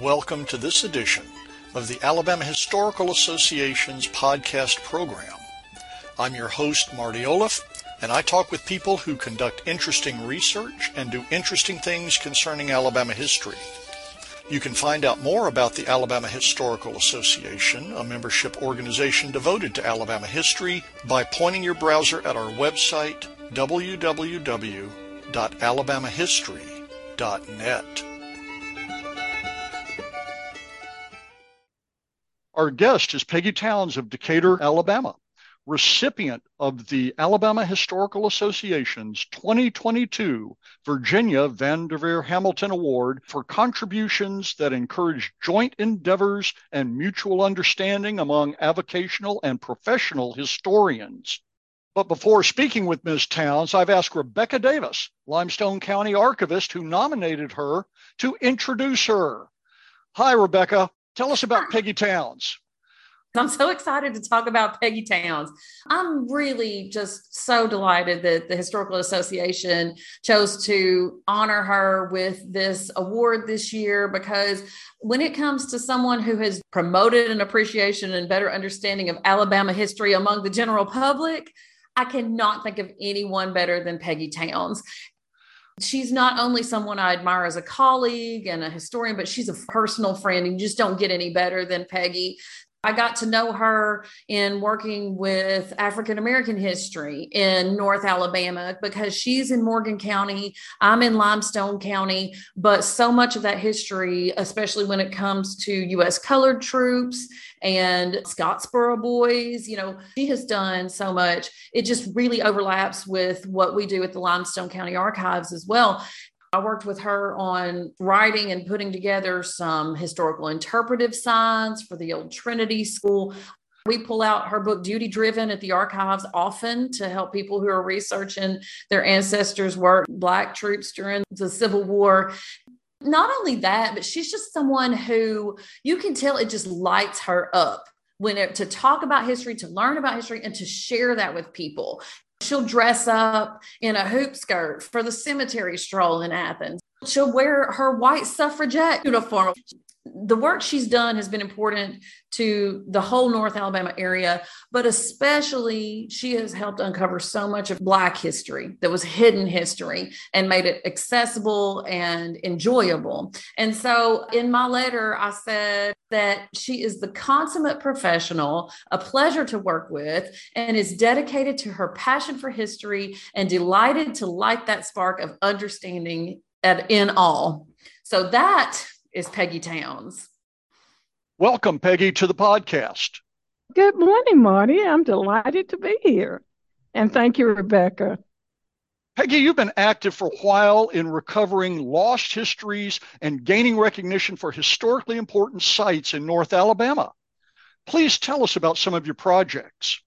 Welcome to this edition of the Alabama Historical Association's podcast program. I'm your host, Marty Olliff, and I talk with people who conduct interesting research and do interesting things concerning Alabama history. You can find out more about the Alabama Historical Association, a membership organization devoted to Alabama history, by pointing your browser at our website, www.alabamahistory.net. Our guest is Peggy Towns of Decatur, Alabama, recipient of the Alabama Historical Association's 2022 Virginia van der Veer Hamilton Award for contributions that encourage joint endeavors and mutual understanding among avocational and professional historians. But before speaking with Ms. Towns, I've asked Rebecca Davis, Limestone County archivist who nominated her, to introduce her. Hi, Rebecca. Tell us about Peggy Towns. I'm so excited to talk about Peggy Towns. I'm really just so delighted that the Historical Association chose to honor her with this award this year because when it comes to someone who has promoted an appreciation and better understanding of Alabama history among the general public, I cannot think of anyone better than Peggy Towns. She's not only someone I admire as a colleague and a historian, but she's a personal friend. And you just don't get any better than Peggy. I got to know her in working with African American history in North Alabama because she's in Morgan County. I'm in Limestone County, but so much of that history, especially when it comes to U.S. colored troops and Scottsboro boys, you know, she has done so much. It just really overlaps with what we do at the Limestone County Archives as well. I worked with her on writing and putting together some historical interpretive signs for the old Trinity School. We pull out her book, Duty Driven, at the archives often to help people who are researching their ancestors' work, Black troops during the Civil War. Not only that, but she's just someone who you can tell it just lights her up when it, to talk about history, to learn about history, and to share that with people. She'll dress up in a hoop skirt for the cemetery stroll in Athens. She'll wear her white suffragette uniform the work she's done has been important to the whole North Alabama area, but especially she has helped uncover so much of Black history that was hidden history and made it accessible and enjoyable. And so in my letter, I said that she is the consummate professional, a pleasure to work with, and is dedicated to her passion for history and delighted to light that spark of understanding at, in all. So that is Peggy Towns. Welcome, Peggy, to the podcast. Good morning, Marty. I'm delighted to be here. And thank you, Rebecca. Peggy, you've been active for a while in recovering lost histories and gaining recognition for historically important sites in North Alabama. Please tell us about some of your projects.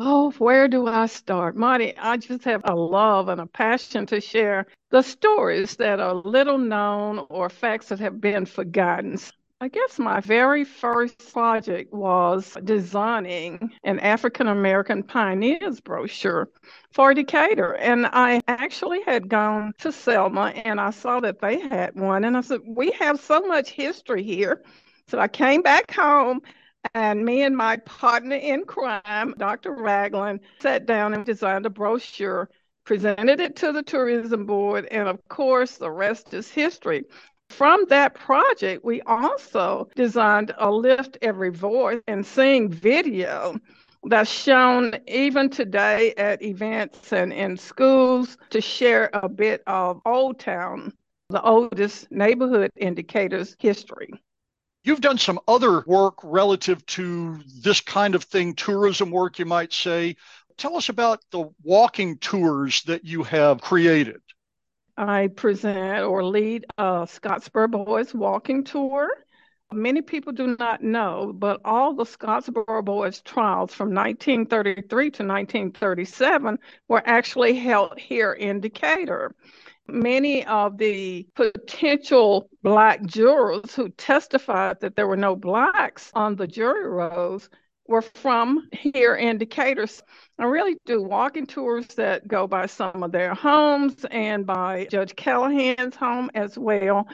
Oh, where do I start? Marty, I just have a love and a passion to share the stories that are little known or facts that have been forgotten. I guess my very first project was designing an African American pioneers brochure for Decatur. And I actually had gone to Selma and I saw that they had one. And I said, We have so much history here. So I came back home and me and my partner in crime, Dr. Ragland, sat down and designed a brochure, presented it to the tourism board, and of course, the rest is history. From that project, we also designed a Lift Every Voice and Sing video that's shown even today at events and in schools to share a bit of Old Town, the oldest neighborhood in Decatur's history. You've done some other work relative to this kind of thing, tourism work, you might say. Tell us about the walking tours that you have created. I present or lead a Scottsboro Boys walking tour. Many people do not know, but all the Scottsboro Boys trials from 1933 to 1937 were actually held here in Decatur many of the potential black jurors who testified that there were no blacks on the jury rolls were from here in Decatur. I really do walking tours that go by some of their homes and by Judge Callahan's home as well.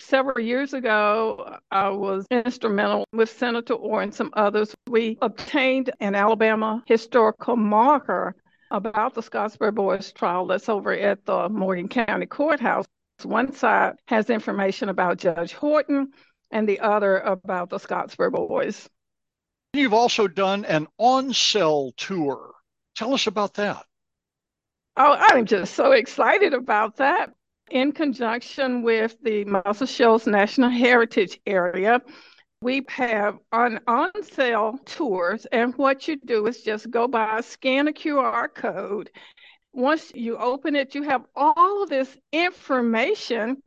several years ago, I was instrumental with Senator Orr and some others. We obtained an Alabama historical marker about the Scottsboro Boys trial that's over at the Morgan County Courthouse. One side has information about Judge Horton, and the other about the Scottsboro Boys. You've also done an OnCell tour. Tell us about that. Oh, I'm just so excited about that. In conjunction with the Muscle Shoals National Heritage Area, we have an on sale tours, and what you do is just go by, scan a QR code. Once you open it, you have all of this information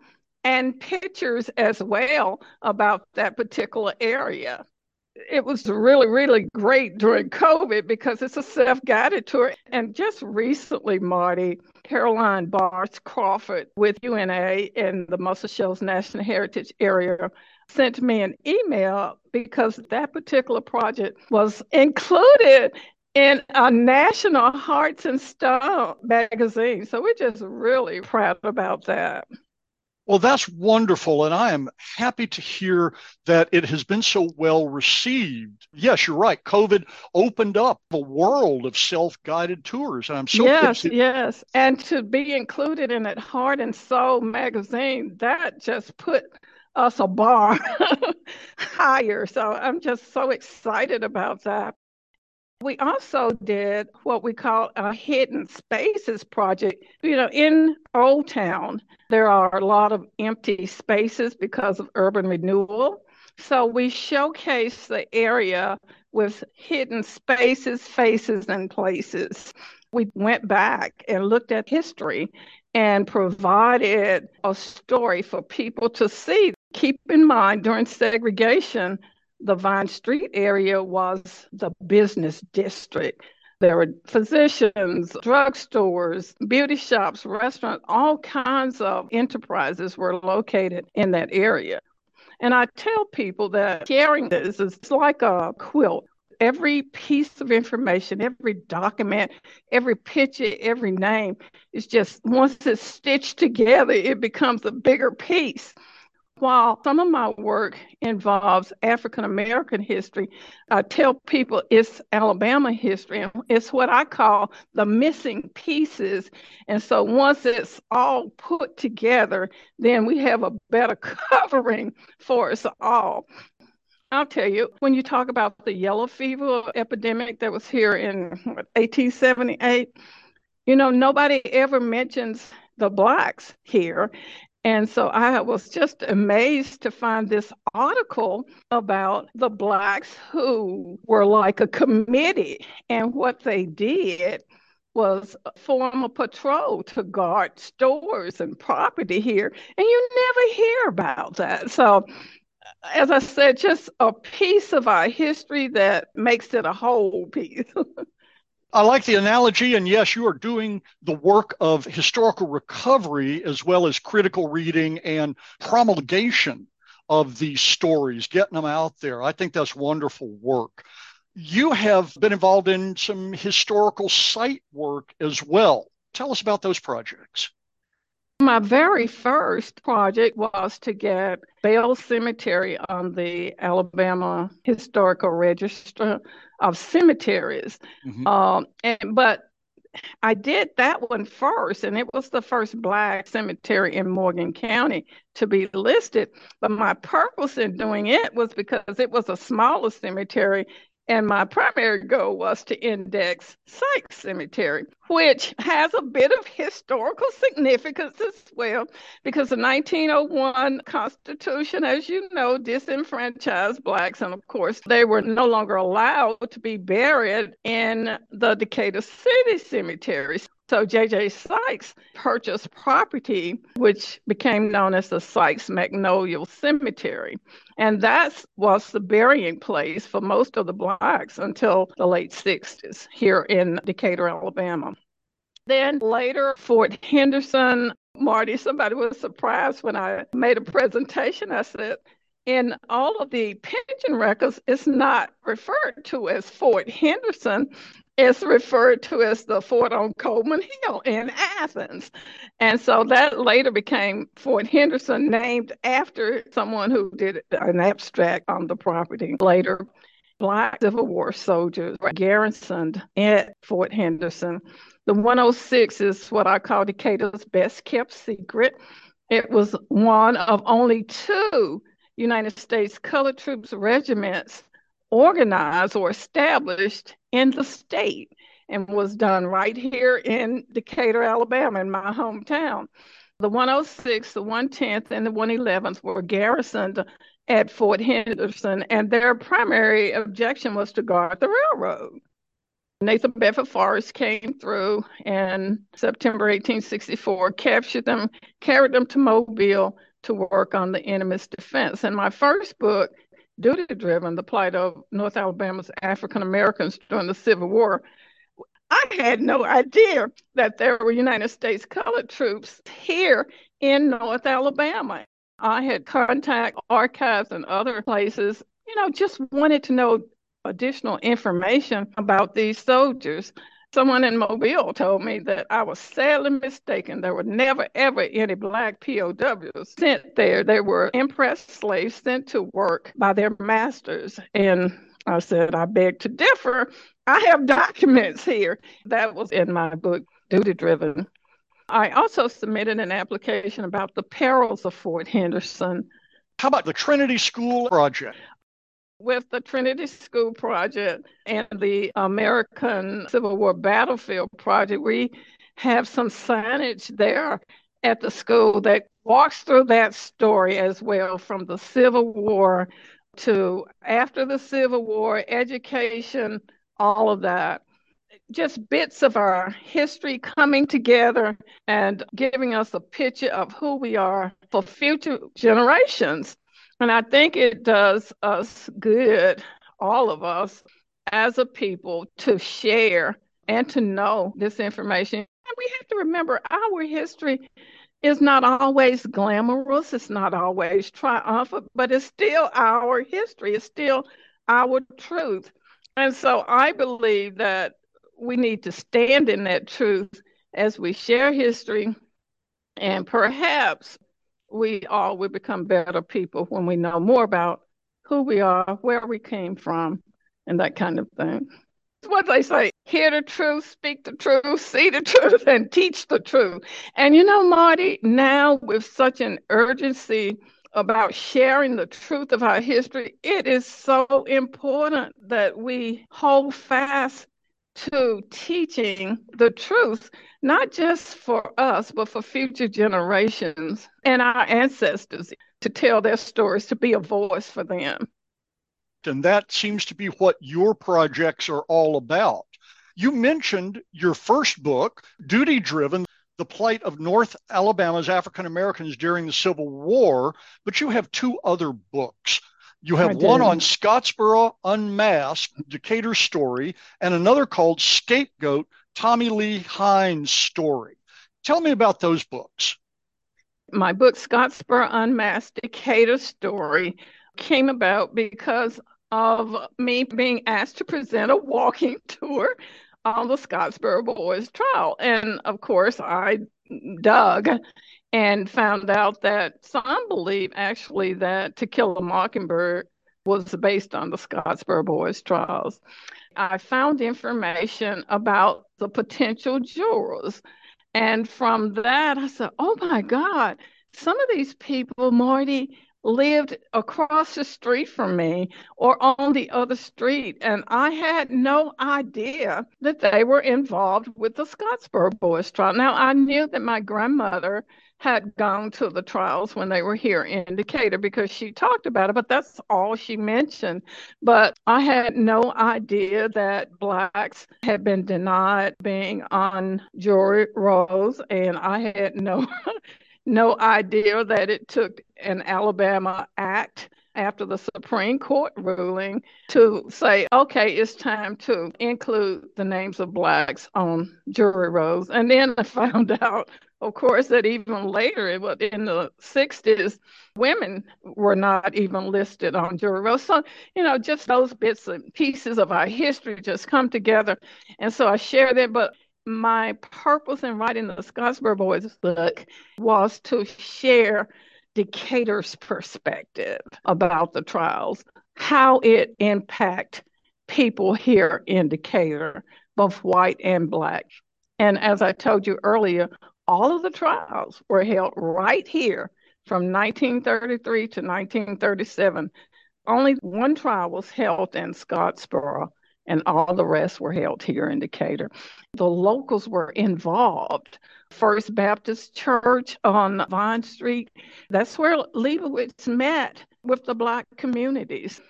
and pictures as well about that particular area. It was really, really great during COVID because it's a self guided tour. And just recently, Marty, Caroline Barske Crawford with UNA and the Muscle Shoals National Heritage Area sent me an email because that particular project was included in a national Heart and Soul magazine. So we're just really proud about that. Well, that's wonderful. And I am happy to hear that it has been so well received. Yes, you're right. COVID opened up the world of self guided tours. And I'm so Yes, yes. And to be included in that Heart and Soul magazine, that just put us a bar higher. So I'm just so excited about that. We also did what we call a hidden spaces project. You know, in Old Town, there are a lot of empty spaces because of urban renewal. So we showcase the area with hidden spaces, faces, and places. We went back and looked at history and provided a story for people to see. Keep in mind, during segregation, the Vine Street area was the business district. There were physicians, drugstores, beauty shops, restaurants, all kinds of enterprises were located in that area. And I tell people that sharing this is like a quilt. Every piece of information, every document, every picture, every name is just once it's stitched together, it becomes a bigger piece. While some of my work involves African American history, I tell people it's Alabama history, it's what I call the missing pieces. And so once it's all put together, then we have a better covering for us all. I'll tell you, when you talk about the yellow fever epidemic that was here in 1878, you know, nobody ever mentions the blacks here. And so I was just amazed to find this article about the Blacks who were like a committee. And what they did was form a patrol to guard stores and property here. And you never hear about that. So, as I said, just a piece of our history that makes it a whole piece. I like the analogy. And yes, you are doing the work of historical recovery as well as critical reading and promulgation of these stories, getting them out there. I think that's wonderful work. You have been involved in some historical site work as well. Tell us about those projects. My very first project was to get Bell Cemetery on the Alabama Historical Register of Cemeteries. Mm-hmm. Um, and but I did that one first, and it was the first Black cemetery in Morgan County to be listed. But my purpose in doing it was because it was a smaller cemetery and my primary goal was to index Sykes Cemetery, which has a bit of historical significance as well, because the 1901 Constitution, as you know, disenfranchised Blacks. And of course, they were no longer allowed to be buried in the Decatur City cemeteries. So J.J. Sykes purchased property, which became known as the Sykes Magnolia Cemetery. And that was the burying place for most of the Blacks until the late 60s here in Decatur, Alabama. Then later, Fort Henderson, Marty, somebody was surprised when I made a presentation. I said, in all of the pension records, it's not referred to as Fort Henderson. Is referred to as the fort on Coleman Hill in Athens. And so that later became Fort Henderson, named after someone who did an abstract on the property. Later, Black Civil War soldiers garrisoned at Fort Henderson. The 106 is what I call Decatur's best kept secret. It was one of only two United States colored troops regiments organized or established in the state and was done right here in Decatur, Alabama, in my hometown. The 106, the 110th, and the 111th were garrisoned at Fort Henderson, and their primary objection was to guard the railroad. Nathan Bedford Forrest came through in September 1864, captured them, carried them to Mobile to work on the enemy's defense. And my first book duty driven, the plight of North Alabama's African Americans during the Civil War. I had no idea that there were United States colored troops here in North Alabama. I had contact archives and other places, you know, just wanted to know additional information about these soldiers. Someone in Mobile told me that I was sadly mistaken. There were never, ever any black POWs sent there. They were impressed slaves sent to work by their masters. And I said, I beg to differ. I have documents here. That was in my book, Duty Driven. I also submitted an application about the perils of Fort Henderson. How about the Trinity School Project? With the Trinity School Project and the American Civil War Battlefield Project, we have some signage there at the school that walks through that story as well from the Civil War to after the Civil War, education, all of that. Just bits of our history coming together and giving us a picture of who we are for future generations. And I think it does us good, all of us as a people, to share and to know this information. And we have to remember our history is not always glamorous, it's not always triumphant, but it's still our history, it's still our truth. And so I believe that we need to stand in that truth as we share history and perhaps we all will become better people when we know more about who we are, where we came from, and that kind of thing. It's what they say hear the truth, speak the truth, see the truth, and teach the truth. And you know, Marty, now with such an urgency about sharing the truth of our history, it is so important that we hold fast to teaching the truth, not just for us, but for future generations and our ancestors to tell their stories, to be a voice for them. And that seems to be what your projects are all about. You mentioned your first book, Duty Driven The Plight of North Alabama's African Americans During the Civil War, but you have two other books. You have one on Scottsboro Unmasked, Decatur story, and another called Scapegoat, Tommy Lee Hines story. Tell me about those books. My book, Scottsboro Unmasked, Decatur story, came about because of me being asked to present a walking tour on the Scottsboro Boys trial. And of course, I dug and found out that some believe actually that To Kill a Mockingbird was based on the Scottsboro Boys trials. I found information about the potential jurors. And from that, I said, oh my God, some of these people, Marty, lived across the street from me or on the other street. And I had no idea that they were involved with the Scottsboro Boys trial. Now, I knew that my grandmother had gone to the trials when they were here in Decatur because she talked about it, but that's all she mentioned. But I had no idea that Blacks had been denied being on jury rolls, and I had no. no idea that it took an Alabama act after the Supreme Court ruling to say, okay, it's time to include the names of blacks on jury rolls. And then I found out of course, that even later, in the 60s, women were not even listed on jury rolls. So, you know, just those bits and pieces of our history just come together. And so I share that. But my purpose in writing the Scottsboro Boys book was to share Decatur's perspective about the trials, how it impact people here in Decatur, both white and black. And as I told you earlier, all of the trials were held right here from 1933 to 1937. Only one trial was held in Scottsboro, and all the rest were held here in Decatur. The locals were involved. First Baptist Church on Vine Street, that's where Leibowitz met with the Black communities.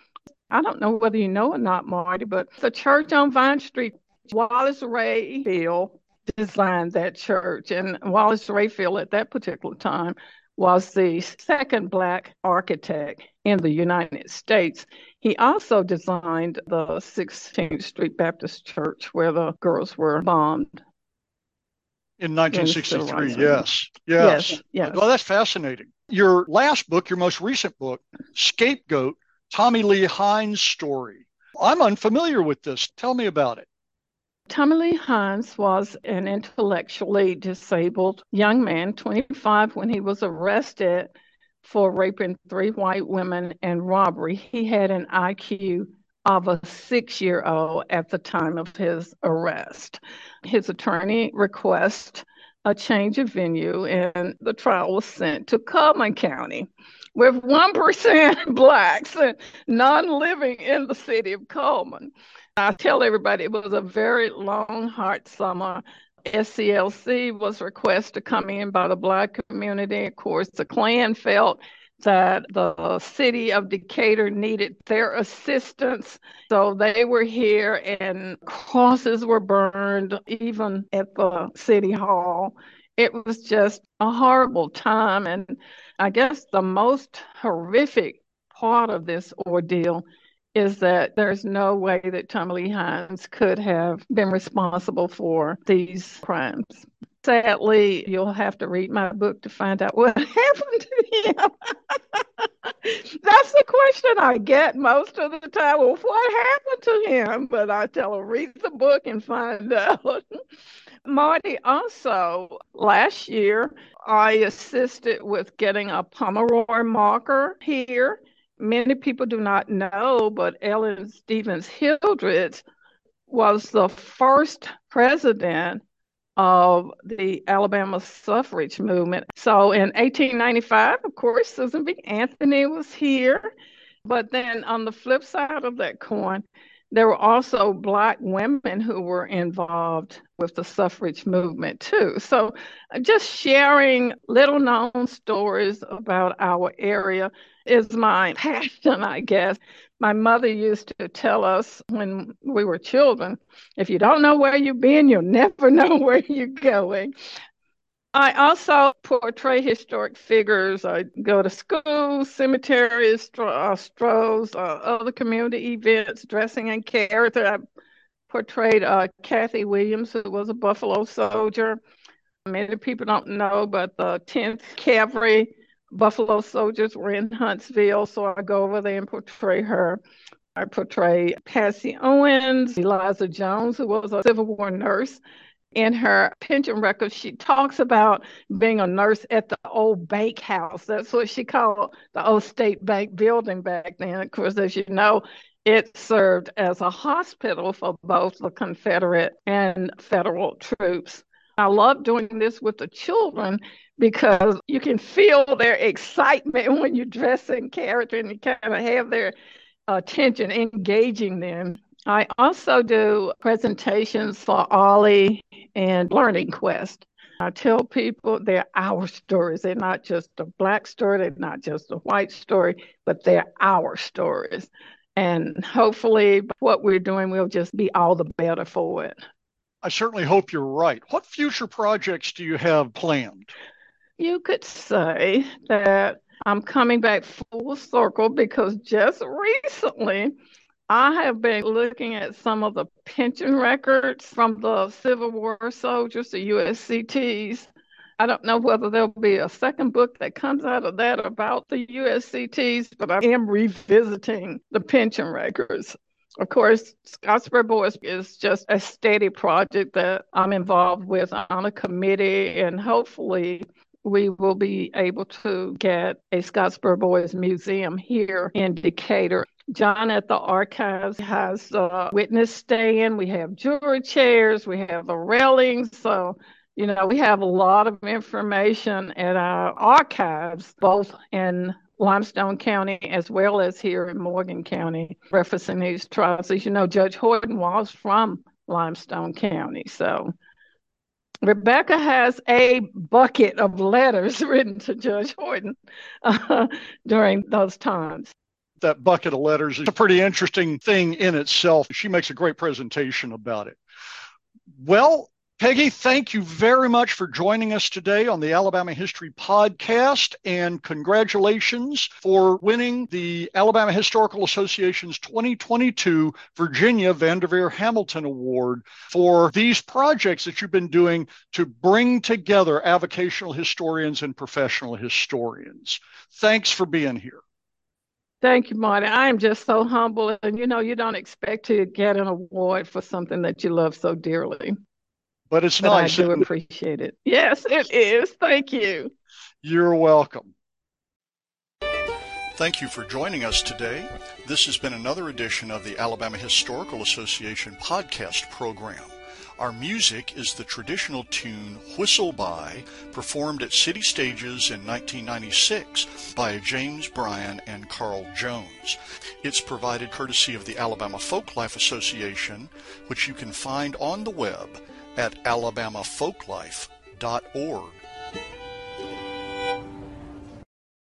I don't know whether you know or not, Marty, but the church on Vine Street, Wallace Rayfield designed that church. And Wallace Rayfield at that particular time was the second Black architect in the United States. He also designed the 16th Street Baptist Church where the girls were bombed. In 1963, yes. yes. Yes. Yes. Well, that's fascinating. Your last book, your most recent book, Scapegoat Tommy Lee Hines' story. I'm unfamiliar with this. Tell me about it. Tommy Hines was an intellectually disabled young man, 25, when he was arrested for raping three white women and robbery. He had an IQ of a six year old at the time of his arrest. His attorney requested a change of venue, and the trial was sent to Cullman County with 1% blacks non living in the city of Cullman. I tell everybody it was a very long, hot summer. SCLC was requested to come in by the Black community. Of course, the Klan felt that the city of Decatur needed their assistance. So they were here and crosses were burned, even at the city hall. It was just a horrible time. And I guess the most horrific part of this ordeal is that there's no way that Tommy Lee Hines could have been responsible for these crimes. Sadly, you'll have to read my book to find out what happened to him. That's the question I get most of the time. Well, what happened to him? But I tell them, read the book and find out. Marty, also last year, I assisted with getting a Pomeroy marker here many people do not know, but Ellen Stephens Hildreth was the first president of the Alabama suffrage movement. So in 1895, of course, Susan B. Anthony was here. But then on the flip side of that coin, there were also Black women who were involved with the suffrage movement too. So uh, just sharing little known stories about our area is my passion, I guess. My mother used to tell us when we were children if you don't know where you've been, you'll never know where you're going. I also portray historic figures. I go to schools, cemeteries, uh, strows, uh, other community events, dressing in character. I portrayed uh, Cathay Williams, who was a Buffalo soldier. Many people don't know, but the 10th Cavalry Buffalo soldiers were in Huntsville, so I go over there and portray her. I portray Patsy Owens, Eliza Jones, who was a Civil War nurse. In her pension record, she talks about being a nurse at the old bank house. That's what she called the old state bank building back then. Of course, as you know, it served as a hospital for both the Confederate and federal troops. I love doing this with the children because you can feel their excitement when you dress in character and you kind of have their attention engaging them. I also do presentations for OLLI and Learning Quest. I tell people they're our stories. They're not just a black story, they're not just a white story, but they're our stories. And hopefully, what we're doing will just be all the better for it. I certainly hope you're right. What future projects do you have planned? You could say that I'm coming back full circle because just recently I have been looking at some of the pension records from the Civil War soldiers, the USCTs, I don't know whether there'll be a second book that comes out of that about the USCTs, but I am revisiting the pension records. Of course, Scottsboro Boys is just a steady project that I'm involved with on a committee, and hopefully we will be able to get a Scottsboro Boys Museum here in Decatur. John at the archives has a witness stand. We have jury chairs. We have the railings. So, you know, we have a lot of information at our archives, both in Limestone County as well as here in Morgan County, referencing these trials. As you know, Judge Horton was from Limestone County. So Rebecca has a bucket of letters written to Judge Horton uh, during those times. That bucket of letters is a pretty interesting thing in itself. She makes a great presentation about it. Well, Peggy, thank you very much for joining us today on the Alabama History Podcast, and congratulations for winning the Alabama Historical Association's 2022 Virginia van der Veer Hamilton Award for these projects that you've been doing to bring together avocational historians and professional historians. Thanks for being here. Thank you, Marty. I am just so humble. And you know, you don't expect to get an award for something that you love so dearly but it's but nice. I do appreciate it. Yes, it is. Thank you. You're welcome. Thank you for joining us today. This has been another edition of the Alabama Historical Association podcast program. Our music is the traditional tune Whistle By, performed at City Stages in 1996 by James Bryan and Carl Jones. It's provided courtesy of the Alabama Folklife Association, which you can find on the web at alabamafolklife.org.